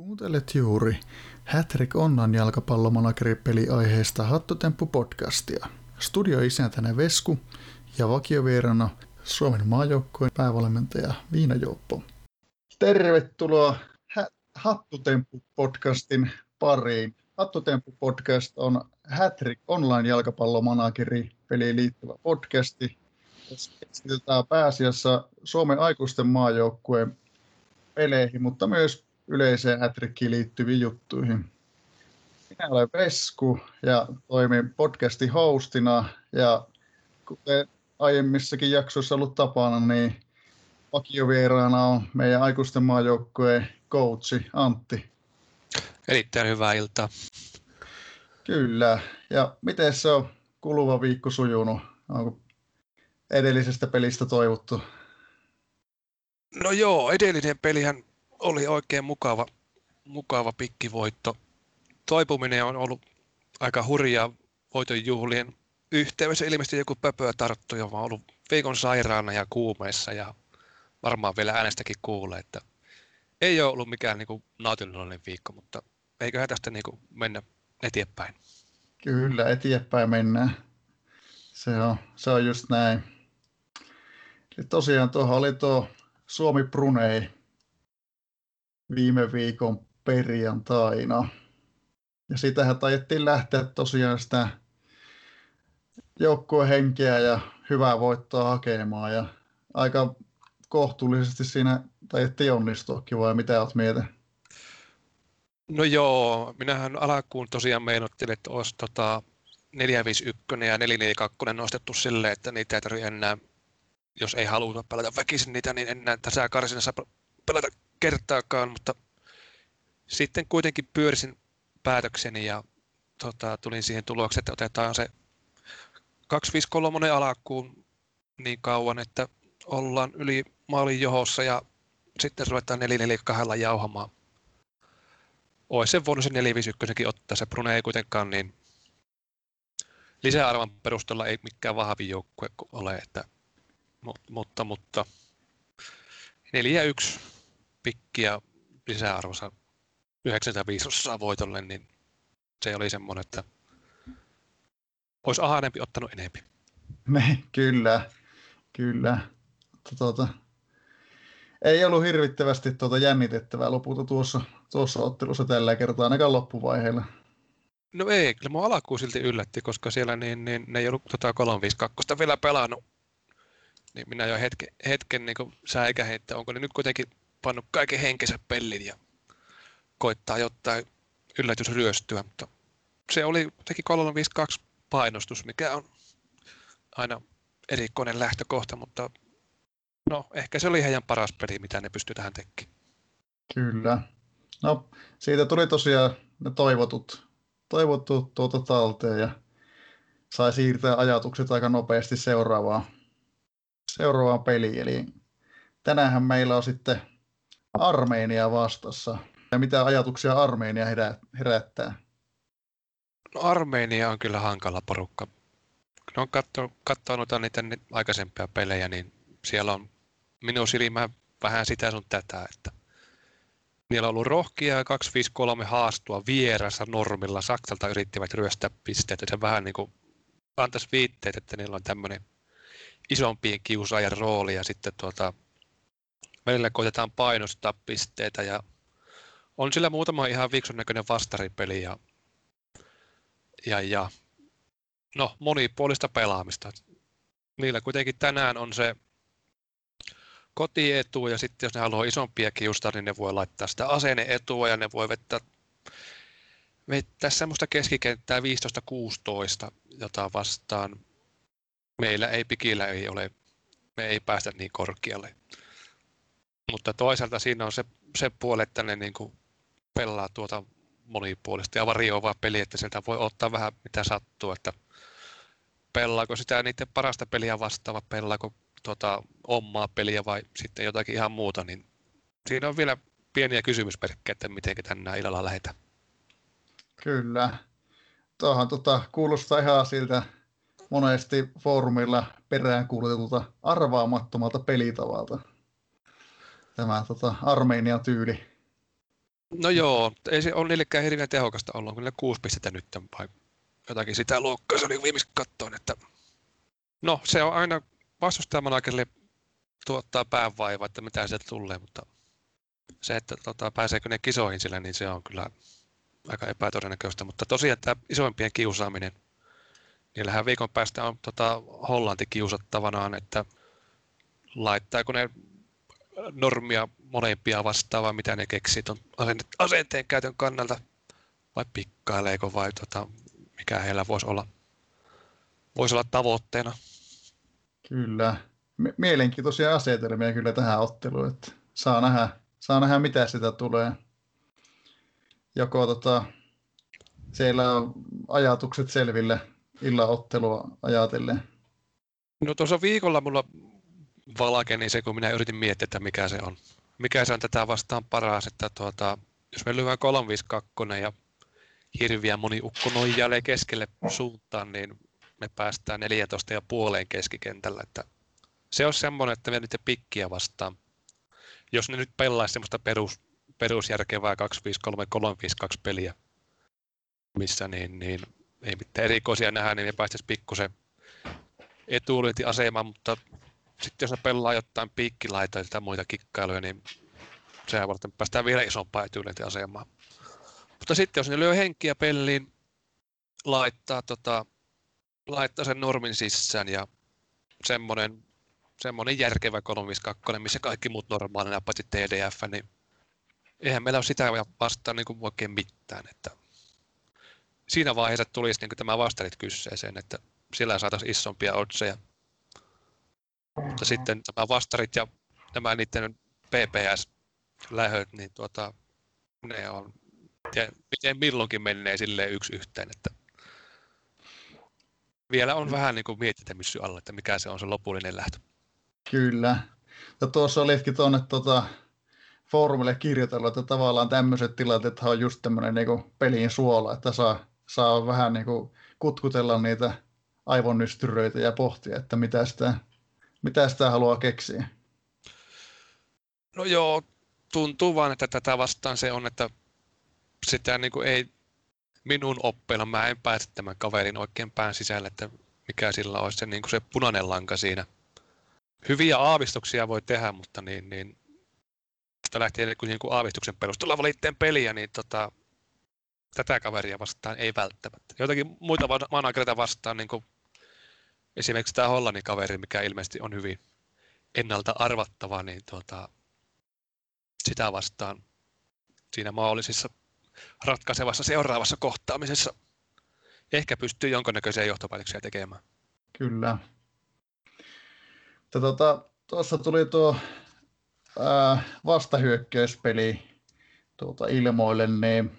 Kuuntelet juuri Hattrick Onnan jalkapallomanageri aiheesta Hattutemppu-podcastia. Studioisäntänä Vesku ja vakiovierana Suomen maajoukkueen päävalmentaja Viina Jouppo. Tervetuloa Hattutemppu-podcastin pariin. Hattutemppu-podcast on Hattrick online-jalkapallomanageri peliin liittyvä podcasti. Keskitytään pääasiassa Suomen aikuisten maajoukkueen peleihin, mutta myös yleiseen hätrikkiin liittyviin juttuihin. Minä olen Vesku ja toimin podcastin hostina ja kuten aiemmissakin jaksoissa ollut tapana, niin vakiovieraana on meidän aikuisten maajoukkueen coachi Antti. Erittäin hyvää iltaa. Kyllä. Ja miten se on kuluva viikko sujunut? Onko edellisestä pelistä toivottu? No joo, edellinen pelihän oli oikein mukava, mukava pikkivoitto. Toipuminen on ollut aika hurjaa voiton juhlien yhteydessä. Ilmeisesti joku pöpöä tarttu ja on ollut viikon sairaana ja kuumeissa ja varmaan vielä äänestäkin kuulee, että ei ole ollut mikään niin nautinnollinen viikko, mutta eiköhän tästä niin kuin mennä eteenpäin. Kyllä, eteenpäin mennään. Se on, se on just näin. Eli tosiaan tuohon oli tuo Suomi Brunei viime viikon perjantaina. Ja sitähän taidettiin lähteä tosiaan sitä joukkueen henkeä ja hyvää voittoa hakemaan. Ja aika kohtuullisesti siinä taidettiin onnistuakin, vai mitä olet mieltä? No joo, minähän alkuun tosiaan meinottelin, että olisi tota 451 ja 442 nostettu silleen, että niitä ei tarvitse enää, jos ei haluta pelata väkisin niitä, niin enää tässä karsinassa pelata kertaakaan, mutta sitten kuitenkin pyörisin päätökseni ja tota, tulin siihen tulokseen, että otetaan se 253 alakkuun niin kauan, että ollaan yli maalin johossa ja sitten ruvetaan 442 jauhamaan. Ois sen voinut se 451 ottaa, se Brune ei kuitenkaan niin lisäarvan perusteella ei mikään vahvi joukkue ole, että, mutta, mutta 4-1 pikkiä lisäarvossa 95 osaa voitolle, niin se oli semmoinen, että olisi ahanempi ottanut enempi. Me, kyllä, kyllä. Tuota, ei ollut hirvittävästi tuota jännitettävää lopulta tuossa, tuossa ottelussa tällä kertaa, ainakaan loppuvaiheella. No ei, kyllä mun alkuun silti yllätti, koska siellä niin, niin, ne ei ollut tota 352 vielä pelannut. Niin minä jo hetken, hetken niin säikähin, että onko ne nyt kuitenkin pannut kaiken henkensä pellin ja koittaa jotain yllätysryöstyä, mutta se oli teki 352 painostus, mikä on aina erikoinen lähtökohta, mutta no ehkä se oli heidän paras peli, mitä ne pystyi tähän tekemään. Kyllä. No siitä tuli tosiaan ne toivotut, toivotut tuota talteen ja sai siirtää ajatukset aika nopeasti seuraavaan, seuraavaan peliin. Eli tänään meillä on sitten Armeenia vastassa. Ja mitä ajatuksia Armeenia herättää? No Armeenia on kyllä hankala porukka. Kun on katsonut niitä aikaisempia pelejä, niin siellä on minun silmään vähän sitä sun tätä, että Niillä on ollut rohkia 253 haastua vierassa normilla. Saksalta yrittivät ryöstää pisteet. Se vähän niin kuin antaisi viitteet, että niillä on tämmöinen isompien kiusaajan rooli ja sitten tuota, välillä koitetaan painostaa pisteitä ja on sillä muutama ihan viikson näköinen vastaripeli ja, ja, ja no, monipuolista pelaamista. Niillä kuitenkin tänään on se kotietu ja sitten jos ne haluaa isompia kiusta, niin ne voi laittaa sitä aseneetua ja ne voi vettää, vettää semmoista keskikenttää 15-16, jota vastaan meillä ei pikillä ei ole, me ei päästä niin korkealle. Mutta toisaalta siinä on se, se puoli, että ne niin kuin pelaa tuota monipuolista ja varioivaa peliä, että sieltä voi ottaa vähän mitä sattuu, että pelaako sitä niiden parasta peliä vastaava, pelaako tuota, omaa peliä vai sitten jotakin ihan muuta, niin siinä on vielä pieniä kysymysmerkkejä, että miten tänään illalla lähdetään. Kyllä. Tuohan tota, kuulostaa ihan siltä monesti foorumilla peräänkuulutetulta arvaamattomalta pelitavalta. Tämä tota, Armenian tyyli No joo, ei se ole niillekään hirveän tehokasta ollut. Kyllä kuusi pistettä nyt vai jotakin sitä luokkaa. Se oli viimeksi kattoon, että no se on aina vastustajamanagerille tuottaa päänvaiva, että mitä sieltä tulee, mutta se, että tota, pääseekö ne kisoihin sillä, niin se on kyllä aika epätodennäköistä. Mutta tosiaan tämä isoimpien kiusaaminen, niillähän viikon päästä on tota, Hollanti kiusattavanaan, että laittaako ne normia molempia vastaan vai mitä ne keksii tuon asenteen käytön kannalta vai pikkaileeko vai tota, mikä heillä voisi olla, voisi olla tavoitteena. Kyllä. Mielenkiintoisia asetelmia kyllä tähän otteluun, että saa nähdä, saa nähdä mitä sitä tulee. Joko tota, siellä on ajatukset selville illan ottelua ajatellen. No tuossa viikolla mulla valkeni se, kun minä yritin miettiä, että mikä se on. Mikä se on tätä vastaan paras, että tuota, jos me lyödään 352 ja hirviä moni ukko noin jälleen keskelle suuntaan, niin me päästään 14 ja puoleen keskikentällä. Että se on semmoinen, että me nyt pikkiä vastaan. Jos ne nyt pelaisi semmoista perus, perusjärkevää 253-352 peliä, missä niin, niin ei mitään erikoisia nähdä, niin me päästäisiin pikkusen etuulintiasemaan, mutta sitten jos ne pelaa jotain piikkilaita tai muita kikkailuja, niin sehän varten päästään vielä isompaan etuulintiasemaan. Mutta sitten jos ne lyö henkiä peliin, laittaa, tota, laittaa sen normin sisään ja semmoinen, semmoinen järkevä 352, missä kaikki muut normaalina, paitsi TDF, niin eihän meillä ole sitä vastaan niin kuin oikein mitään. Että siinä vaiheessa tulisi niin tämä vastarit kyseeseen, että sillä saataisiin isompia odseja. Mutta sitten tämä vastarit ja nämä niiden PPS-lähöt, niin tuota, ne on miten milloinkin menee silleen yksi yhteen, että vielä on vähän niin mietitämissy alla, että mikä se on se lopullinen lähtö. Kyllä. Ja tuossa olitkin tuonne tuota, foorumille kirjoitellut, että tavallaan tämmöiset tilanteet on just tämmöinen niin pelin suola, että saa, saa vähän niin kuin kutkutella niitä aivonnystyröitä ja pohtia, että mitä sitä, mitä sitä haluaa keksiä. No joo, tuntuu vaan, että tätä vastaan se on, että sitä niin kuin ei minun oppeilla, mä en pääse tämän kaverin oikein pään sisälle, että mikä sillä olisi se, niin kuin se punainen lanka siinä. Hyviä aavistuksia voi tehdä, mutta niin, niin lähtien niin kuin aavistuksen perusteella valitteen peliä, niin tota, tätä kaveria vastaan ei välttämättä. Joitakin muita managereita vastaan, niin kuin esimerkiksi tämä Hollannin kaveri, mikä ilmeisesti on hyvin ennalta arvattava, niin tuota, sitä vastaan siinä mahdollisissa ratkaisevassa seuraavassa kohtaamisessa ehkä pystyy jonkinnäköisiä johtopäätöksiä tekemään. Kyllä. Tuota, tuossa tuli tuo ää, vastahyökkäyspeli tuota, ilmoille, niin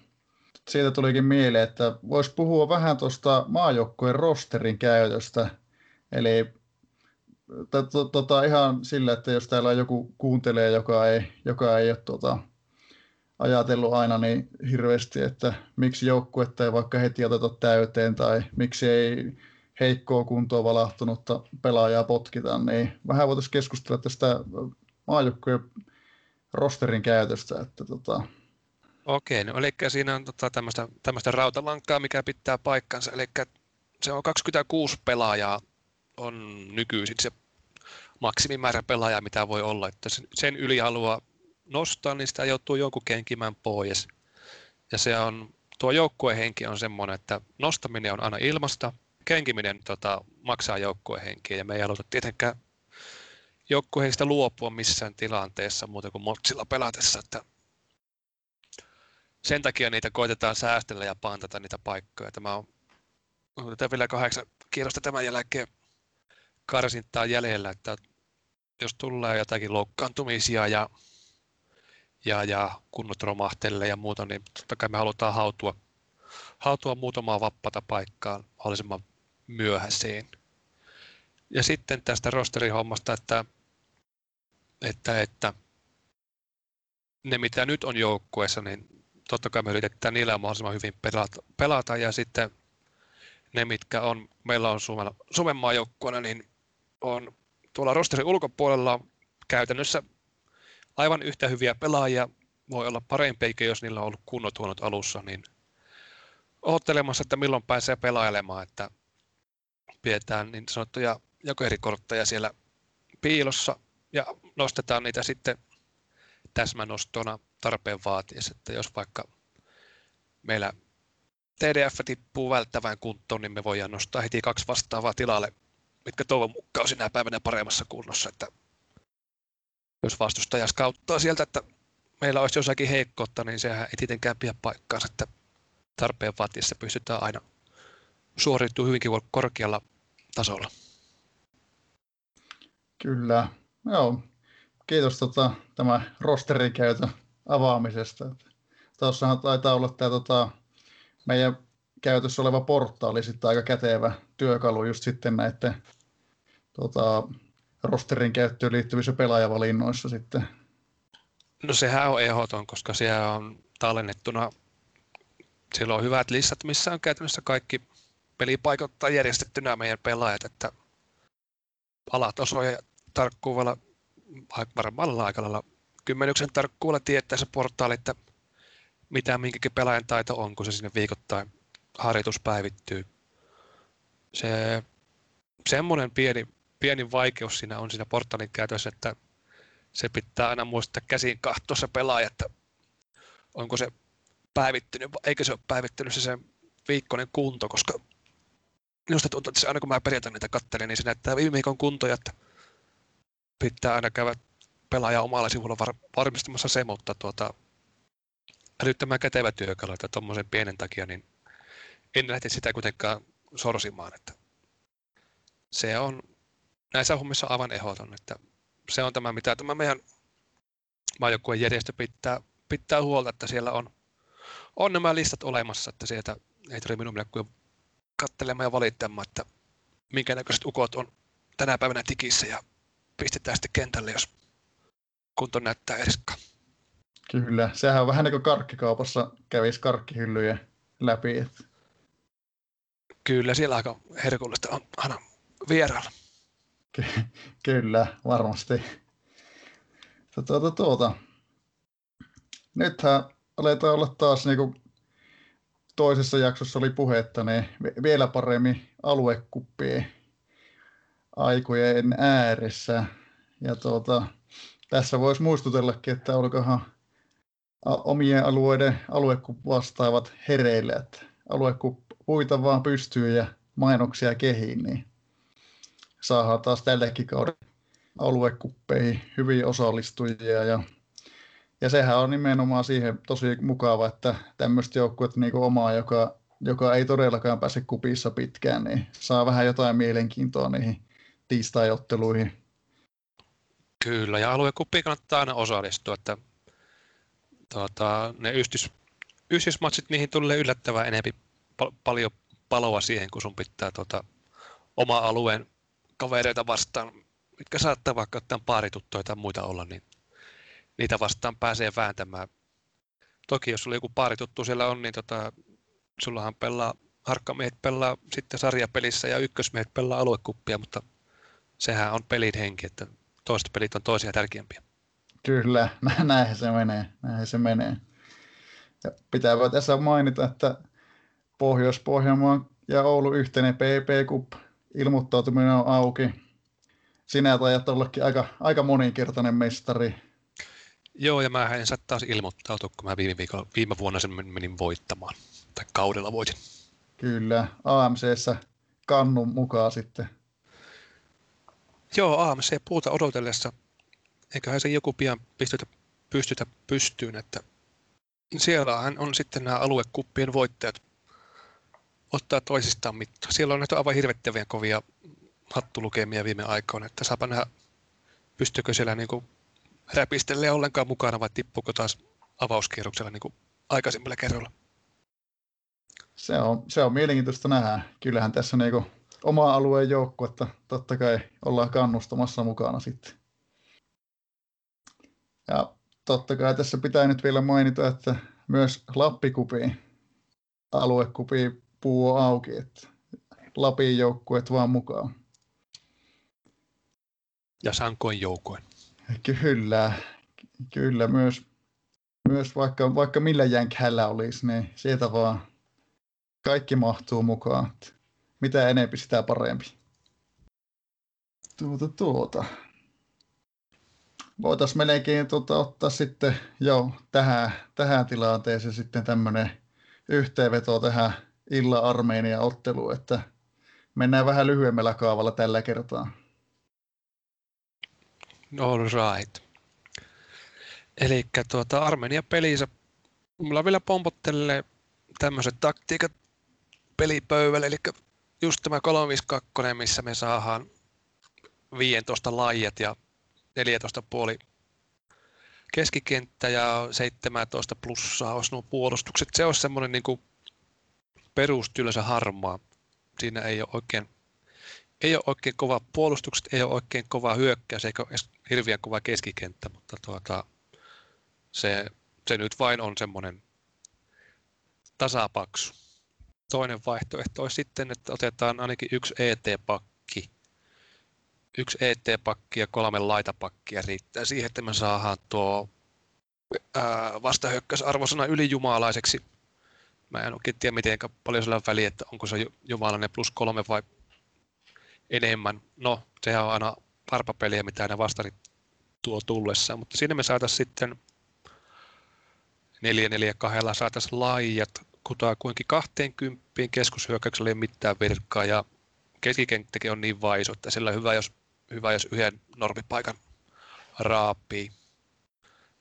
siitä tulikin mieleen, että voisi puhua vähän tuosta maajoukkueen rosterin käytöstä. Eli tota, ihan sillä, että jos täällä joku kuuntelee, joka ei, joka ei ole tuota, ajatellut aina niin hirveästi, että miksi joukkuetta ei vaikka heti oteta täyteen tai miksi ei heikkoa kuntoa valahtunutta pelaajaa potkita, niin vähän voitaisiin keskustella tästä maajoukkueen rosterin käytöstä. Että tota... Okei, no, eli siinä on tota, tämmöistä, tämmöistä rautalankaa, mikä pitää paikkansa, eli se on 26 pelaajaa on nykyisin se maksimimäärä pelaajaa, mitä voi olla, että sen yli haluaa nostaa, niin sitä joutuu joku kenkimään pois. Ja se on, tuo joukkuehenki on semmoinen, että nostaminen on aina ilmasta, kenkiminen tota, maksaa joukkuehenkiä ja me ei haluta tietenkään joukkuehenkistä luopua missään tilanteessa muuten kuin motsilla pelatessa, että sen takia niitä koitetaan säästellä ja pantata niitä paikkoja. Tämä on, on vielä kahdeksan kierrosta tämän jälkeen karsintaa jäljellä, että jos tulee jotakin loukkaantumisia ja ja, ja kunnot romahtelee ja muuta, niin totta kai me halutaan hautua, hautua muutamaa vappata paikkaa mahdollisimman myöhäiseen. Ja sitten tästä rosterihommasta, että, että, että ne mitä nyt on joukkueessa, niin totta kai me yritetään niillä mahdollisimman hyvin pelata, pelata ja sitten ne, mitkä on, meillä on Suomen, Suomen maajoukkueena, niin on tuolla rosterin ulkopuolella käytännössä aivan yhtä hyviä pelaajia. Voi olla parempiakin, jos niillä on ollut kunnot huonot alussa, niin odottelemassa, että milloin pääsee pelailemaan, että pidetään niin sanottuja jokerikortteja siellä piilossa ja nostetaan niitä sitten täsmänostona tarpeen vaatiessa, että jos vaikka meillä TDF tippuu välttävän kuntoon, niin me voidaan nostaa heti kaksi vastaavaa tilalle, mitkä toivon mukaan sinä päivänä paremmassa kunnossa, että jos vastustaja skauttaa sieltä, että meillä olisi jossakin heikkoutta, niin sehän ei tietenkään pidä paikkaansa, että tarpeen vaatiessa pystytään aina suoriutumaan hyvinkin korkealla tasolla. Kyllä, joo. Kiitos tota, tämä rosterikäytön avaamisesta. Tuossahan taitaa olla tämä tota, meidän käytössä oleva portaali sitten aika kätevä työkalu just sitten näiden tota, rosterin käyttöön liittyvissä pelaajavalinnoissa sitten. No sehän on ehdoton, koska siellä on tallennettuna, siellä on hyvät listat, missä on käytännössä kaikki pelipaikat tai järjestettynä meidän pelaajat, että alatasoja tarkkuudella varmaan aika lailla kymmenyksen tarkkuudella tietää se portaali, että mitä minkäkin pelaajan taito on, kun se sinne viikoittain harjoitus päivittyy. Se, semmoinen pieni, pieni vaikeus siinä on siinä portaalin käytössä, että se pitää aina muistaa käsin kahtoa se pelaaja, että onko se päivittynyt, eikö se ole päivittynyt se sen viikkoinen kunto, koska minusta tuntuu, että se aina kun mä perjantaina niitä katselen, niin se näyttää viime viikon kuntoja, että pitää aina käydä pelaaja omalla sivulla var, varmistamassa se, mutta tuota, älyttömän kätevä työkalu, että tuommoisen pienen takia, niin en lähde sitä kuitenkaan sorsimaan, että se on näissä hommissa aivan ehdoton, että se on tämä, mitä tämä meidän maajoukkueen järjestö pitää, pitää huolta, että siellä on, on nämä listat olemassa, että sieltä ei tarvitse minun mennä kuin katselemaan ja valittamaan, että minkä näköiset ukot on tänä päivänä tikissä ja pistetään sitten kentälle, jos kunto näyttää eriskaan. Kyllä, sehän on vähän niin kuin karkkikaupassa kävisi karkkihyllyjä läpi. Että... Kyllä, siellä aika herkullista on aina vierailla. Ky- kyllä, varmasti. Tuota, tuota. Nythän aletaan olla taas niin kuin toisessa jaksossa oli puhetta, niin vielä paremmin aluekuppien aikojen ääressä. Ja tuota, tässä voisi muistutellakin, että olikohan omien alueiden aluekup vastaavat hereille, että aluekup puita vaan pystyy ja mainoksia kehiin, niin saadaan taas tällekin kauden aluekuppeihin hyviä osallistujia ja ja sehän on nimenomaan siihen tosi mukava, että tämmöistä joukkuetta niin omaa, joka, joka ei todellakaan pääse kupissa pitkään, niin saa vähän jotain mielenkiintoa niihin tiistai-otteluihin. Kyllä, ja aluekuppiin kannattaa aina osallistua, että tuota, ne ystys, ystysmatsit, niihin tulee yllättävän enemmän pal- paljon paloa siihen, kun sun pitää tuota, oma alueen kavereita vastaan, mitkä saattaa vaikka ottaa paarituttuja tai muita olla, niin niitä vastaan pääsee vääntämään. Toki jos sulla joku paarituttu siellä on, niin tota, sullahan pelaa, harkkamiehet pelaa sitten sarjapelissä ja ykkösmiehet pelaa aluekuppia, mutta sehän on pelin henki, että toiset pelit on toisia tärkeämpiä. Kyllä, näin se menee, näin se menee. Ja pitää tässä mainita, että Pohjois-Pohjanmaan ja Oulu yhteinen PP Cup ilmoittautuminen on auki. Sinä taidat ollakin aika, aika moninkertainen mestari. Joo, ja mä en saa taas ilmoittautua, kun mä viime, viikolla, viime vuonna sen menin voittamaan. Tai kaudella voitin. Kyllä, AMCssä kannun mukaan sitten. Joo, AMC puuta odotellessa. Eiköhän se joku pian pystytä, pystytä pystyyn, että siellähän on sitten nämä aluekuppien voittajat ottaa toisistaan mittaa. Siellä on näitä aivan hirvettäviä kovia hattulukemia viime aikoina, että saapa nähdä, pystyykö siellä niin kuin ollenkaan mukana vai tippuuko taas avauskierroksella niin kuin aikaisemmilla kerroilla? Se on, se on mielenkiintoista nähdä. Kyllähän tässä niin kuin oma alueen että totta kai ollaan kannustamassa mukana sitten. Ja totta kai tässä pitää nyt vielä mainita, että myös Lappikupi, aluekupi puu on auki, että Lapin joukkueet vaan mukaan. Ja Sankoin joukoin. Kyllä, kyllä myös myös vaikka, vaikka millä jänkhällä olisi, niin sieltä vaan kaikki mahtuu mukaan. Mitä enempi, sitä parempi. Tuota, tuota. Voitaisiin melkein tuota, ottaa sitten jo tähän, tähän tilanteeseen sitten tämmöinen yhteenveto tähän illan Armeenia otteluun, että mennään vähän lyhyemmällä kaavalla tällä kertaa. All right. Eli tuota, Armenia pelissä mulla vielä pompottelee tämmöiset taktiikat pelipöydälle, eli just tämä 352, missä me saadaan 15 lajat ja 14 puoli keskikenttä ja 17 plussaa olisi nuo puolustukset. Se olisi semmoinen niin perustylösä harmaa. Siinä ei ole oikein, ei ole oikein kova puolustukset, ei ole oikein kova hyökkäys, eikä hirveän kova keskikenttä, mutta tuota, se, se nyt vain on semmoinen tasapaksu. Toinen vaihtoehto olisi sitten, että otetaan ainakin yksi ET-pakki. Yksi ET-pakki ja kolme laitapakkia riittää siihen, että me saadaan tuo vastahyökkäysarvosana ylijumalaiseksi. Mä en oikein tiedä, miten paljon sillä on väliä, että onko se jumalainen plus kolme vai enemmän. No, sehän on aina arpapeliä, mitä ne vastarit tuo tullessa, mutta siinä me saataisiin sitten 4-4-2 saataisiin laajat kutakuinkin 20 keskushyökkäyksellä ei mitään virkaa ja keskikenttäkin on niin vaisu, että sillä on hyvä, jos, hyvä, jos yhden normipaikan raapii,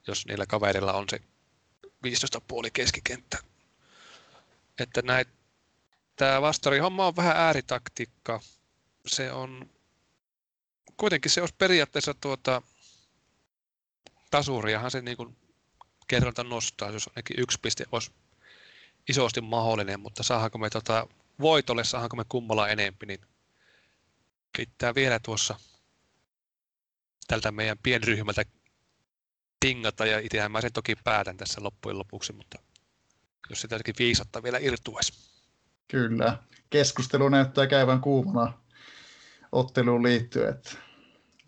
jos niillä kaverilla on se 15,5 keskikenttä. Että näin, tämä vastarihomma on vähän ääritaktiikka. Se on, kuitenkin se olisi periaatteessa tuota, tasuriahan se niin kuin kerralta nostaa, jos ainakin yksi piste olisi isosti mahdollinen, mutta saadaanko me tota, voitolle, saadaanko me kummalla enempi, niin pitää vielä tuossa tältä meidän pienryhmältä tingata, ja itsehän mä sen toki päätän tässä loppujen lopuksi, mutta jos sitä jotenkin viisatta vielä irtuisi. Kyllä. Keskustelu näyttää käyvän kuumana otteluun liittyen, että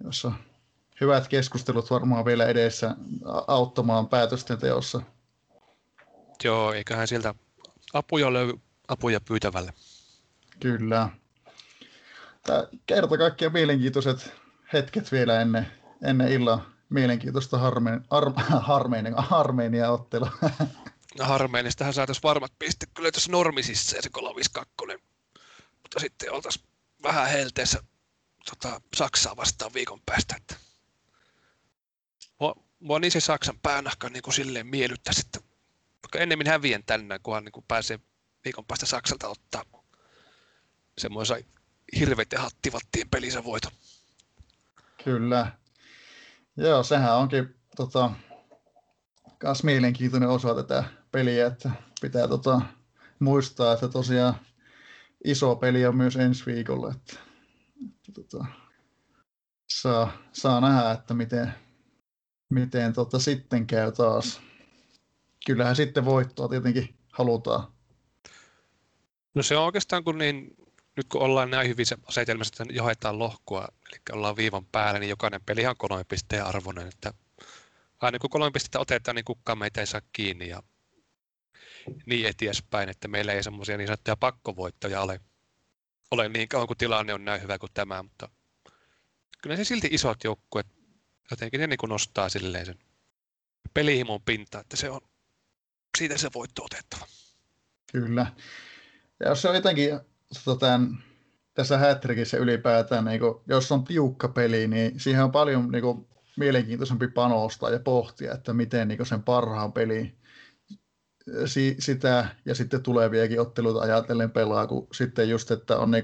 jos on hyvät keskustelut varmaan vielä edessä auttamaan päätösten teossa. Joo, eiköhän sieltä apuja löydy apuja pyytävälle. Kyllä. Tämä kerta kaikkiaan mielenkiintoiset hetket vielä ennen, ennen illan mielenkiintoista harmeen, ar, harmeen, Armeenia ottelua. No Harmeenistahan saataisiin varmat pistet kyllä tuossa normisissa se 352, mutta sitten oltaisiin vähän helteessä tota, Saksaa vastaan viikon päästä. Että mua, mua niin se Saksan päänahka niin kuin silleen miellyttäisi, että vaikka ennemmin hävien tänään, kunhan niin kuin pääsee viikon päästä Saksalta ottaa semmoisen hirveiden hattivattien pelissä voito. Kyllä. Joo, sehän onkin tota, myös mielenkiintoinen osa tätä peliä, että pitää tota, muistaa, että tosiaan iso peli on myös ensi viikolla, että, että tota, saa, saa nähdä, että miten, miten tota, sitten käy taas. Kyllähän sitten voittoa tietenkin halutaan. No se on oikeastaan kun niin, nyt kun ollaan näin hyvissä asetelmissa, että johetaan lohkoa, eli ollaan viivan päällä, niin jokainen peli on kolme pisteen arvoinen, että aina kun kolme pistettä otetaan, niin kukaan meitä ei saa kiinni ja niin eteenpäin, että meillä ei semmoisia niin sanottuja pakkovoittoja ole, ole niin kauan kuin tilanne on näin hyvä kuin tämä, mutta kyllä se silti isot joukkueet jotenkin ne niin kuin nostaa silleen sen pelihimon pinta, että se on siitä se voitto otettava. Kyllä. Ja jos se on jotenkin tota, tämän, tässä hätrikissä ylipäätään, niin kun, jos on tiukka peli, niin siihen on paljon niin kun, mielenkiintoisempi panostaa ja pohtia, että miten niin sen parhaan peli si, sitä ja sitten tuleviakin otteluita ajatellen pelaa, kun sitten just, että on niin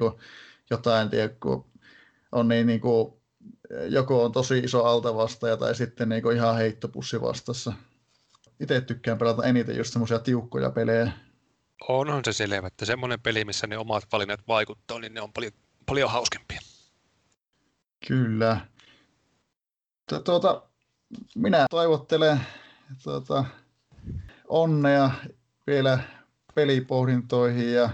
jotain, tiedä, kun on niin, niin kuin, joko on tosi iso altavastaja tai sitten niin ihan heittopussi vastassa. Itse tykkään pelata eniten just semmoisia tiukkoja pelejä. Onhan se selvä, että semmoinen peli, missä ne omat valinnat vaikuttaa, niin ne on paljon, paljon hauskempia. Kyllä. Tuota, minä toivottelen tuota, onnea vielä pelipohdintoihin ja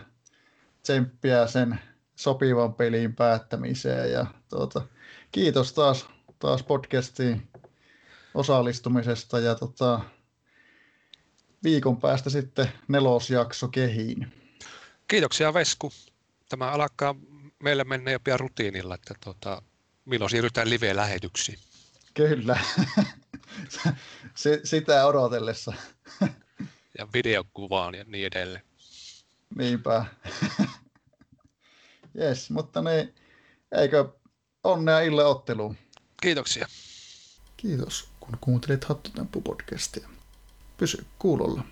tsemppiä sen sopivan pelin päättämiseen. Ja tuota, kiitos taas, taas podcastiin osallistumisesta ja tota, viikon päästä sitten nelosjakso kehiin. Kiitoksia Vesku. Tämä alkaa meille mennä jo pian rutiinilla, että tuota, milloin siirrytään live-lähetyksiin. Kyllä, sitä odotellessa. ja videokuvaan ja niin edelleen. Niinpä. Jes, mutta niin, eikö onnea Ille otteluun? Kiitoksia. Kiitos, kun kuuntelit Hattutemppu-podcastia. Pysy kuulolla.